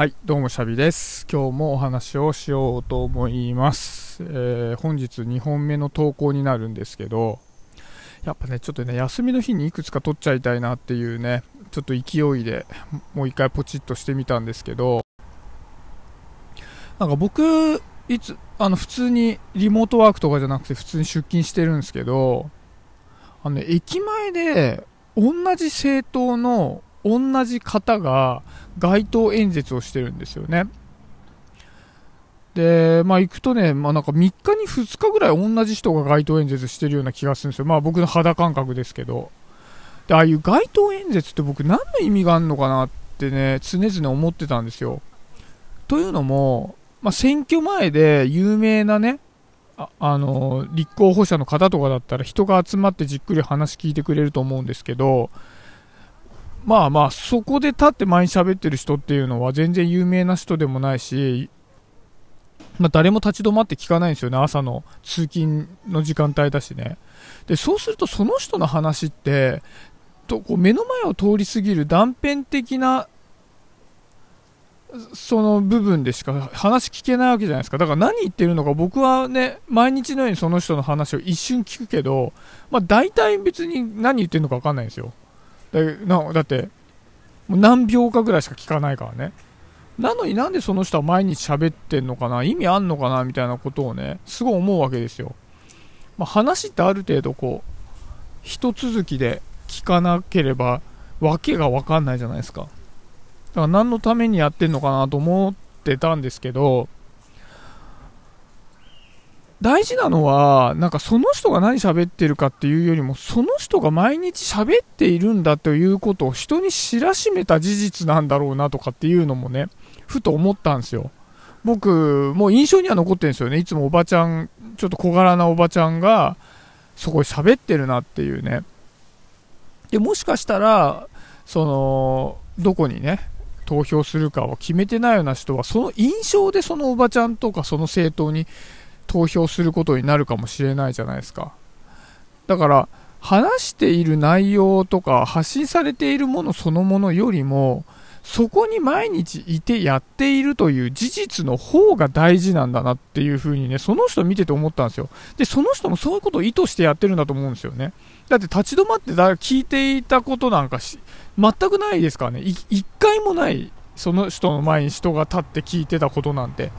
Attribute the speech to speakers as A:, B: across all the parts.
A: はい、どうもシャビです。今日もお話をしようと思います。えー本日2本目の投稿になるんですけど、やっぱね、ちょっとね、休みの日にいくつか撮っちゃいたいなっていうね、ちょっと勢いでもう一回ポチッとしてみたんですけど、なんか僕、いつ、あの、普通にリモートワークとかじゃなくて普通に出勤してるんですけど、あのね、駅前で同じ政党の同じ方が街頭演説をしてるんですよね。で、まあ行くとね、まあなんか3日に2日ぐらい同じ人が街頭演説してるような気がするんですよ。まあ僕の肌感覚ですけど。で、ああいう街頭演説って僕何の意味があるのかなってね、常々思ってたんですよ。というのも、まあ選挙前で有名なね、ああの、立候補者の方とかだったら人が集まってじっくり話聞いてくれると思うんですけど、まあまあ、そこで立って前に喋ってる人っていうのは全然有名な人でもないし、まあ誰も立ち止まって聞かないんですよね、朝の通勤の時間帯だしね。で、そうするとその人の話って、とこう目の前を通り過ぎる断片的な、その部分でしか話聞けないわけじゃないですか。だから何言ってるのか僕はね、毎日のようにその人の話を一瞬聞くけど、まあ大体別に何言ってるのか分かんないんですよ。だなだってもう何秒かぐらいしか聞かないからね。なのになんでその人は毎日喋ってんのかな？意味あんのかな？みたいなことをねすごい思うわけですよ、まあ、話ってある程度こう一続きで聞かなければわけが分かんないじゃないですか。だから何のためにやってんのかなと思ってたんですけど大事なのは、なんかその人が何喋ってるかっていうよりも、その人が毎日喋っているんだということを人に知らしめた事実なんだろうなとかっていうのもね、ふと思ったんですよ。僕、もう印象には残ってるんですよね。いつもおばちゃん、ちょっと小柄なおばちゃんが、そこで喋ってるなっていうね。で、もしかしたら、その、どこにね、投票するかを決めてないような人は、その印象でそのおばちゃんとかその政党に投票することになるかもしれないじゃないですか。だから、話している内容とか発信されているものそのものよりも、そこに毎日いてやっているという事実の方が大事なんだなっていうふうにね、その人見てて思ったんですよ。で、その人もそういうことを意図してやってるんだと思うんですよね。だって立ち止まってだ聞いていたことなんかし、全くないですからね。い一回もない、その人の前に人が立って聞いてたことなんて。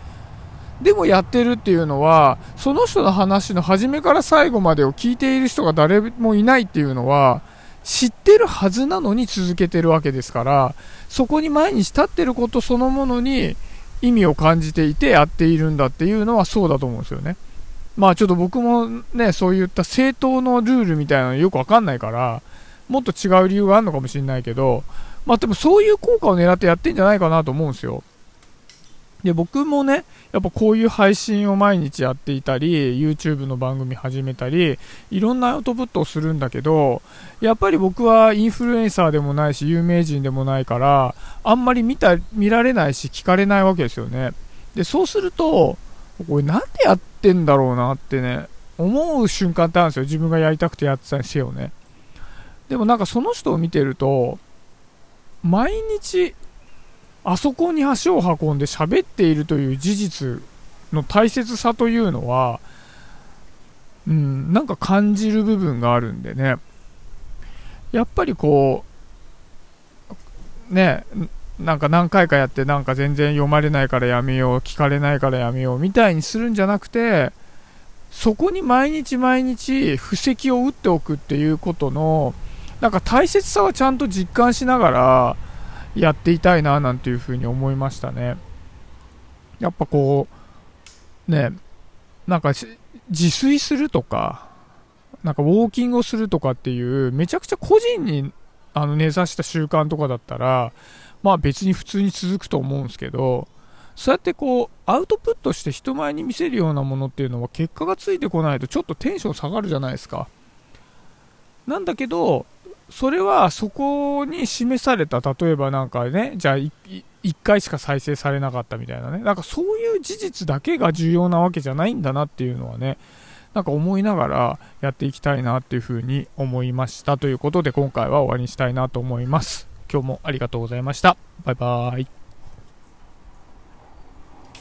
A: でもやってるっていうのは、その人の話の初めから最後までを聞いている人が誰もいないっていうのは、知ってるはずなのに続けてるわけですから、そこに毎日立ってることそのものに意味を感じていてやっているんだっていうのはそうだと思うんですよね。まあちょっと僕もね、そういった政党のルールみたいなのよくわかんないから、もっと違う理由があるのかもしれないけど、まあでもそういう効果を狙ってやってんじゃないかなと思うんですよ。で、僕もね、やっぱこういう配信を毎日やっていたり、YouTube の番組始めたり、いろんなアウトプットをするんだけど、やっぱり僕はインフルエンサーでもないし、有名人でもないから、あんまり見た、見られないし、聞かれないわけですよね。で、そうすると、これなんでやってんだろうなってね、思う瞬間ってあるんですよ。自分がやりたくてやってたにせよね。でもなんかその人を見てると、毎日、あそこに足を運んで喋っているという事実の大切さというのは、うん、なんか感じる部分があるんでね。やっぱりこう、ね、なんか何回かやってなんか全然読まれないからやめよう、聞かれないからやめようみたいにするんじゃなくて、そこに毎日毎日布石を打っておくっていうことの、なんか大切さはちゃんと実感しながら、やっていたいななんていうふうに思いましたね。やっぱこう、ね、なんか自炊するとか、なんかウォーキングをするとかっていう、めちゃくちゃ個人にあの根ざした習慣とかだったら、まあ別に普通に続くと思うんですけど、そうやってこう、アウトプットして人前に見せるようなものっていうのは結果がついてこないとちょっとテンション下がるじゃないですか。なんだけど、それはそこに示された、例えばなんかね、じゃあ1回しか再生されなかったみたいなね、なんかそういう事実だけが重要なわけじゃないんだなっていうのはね、なんか思いながらやっていきたいなっていうふうに思いましたということで今回は終わりにしたいなと思います。今日もありがとうございました。バイバーイ。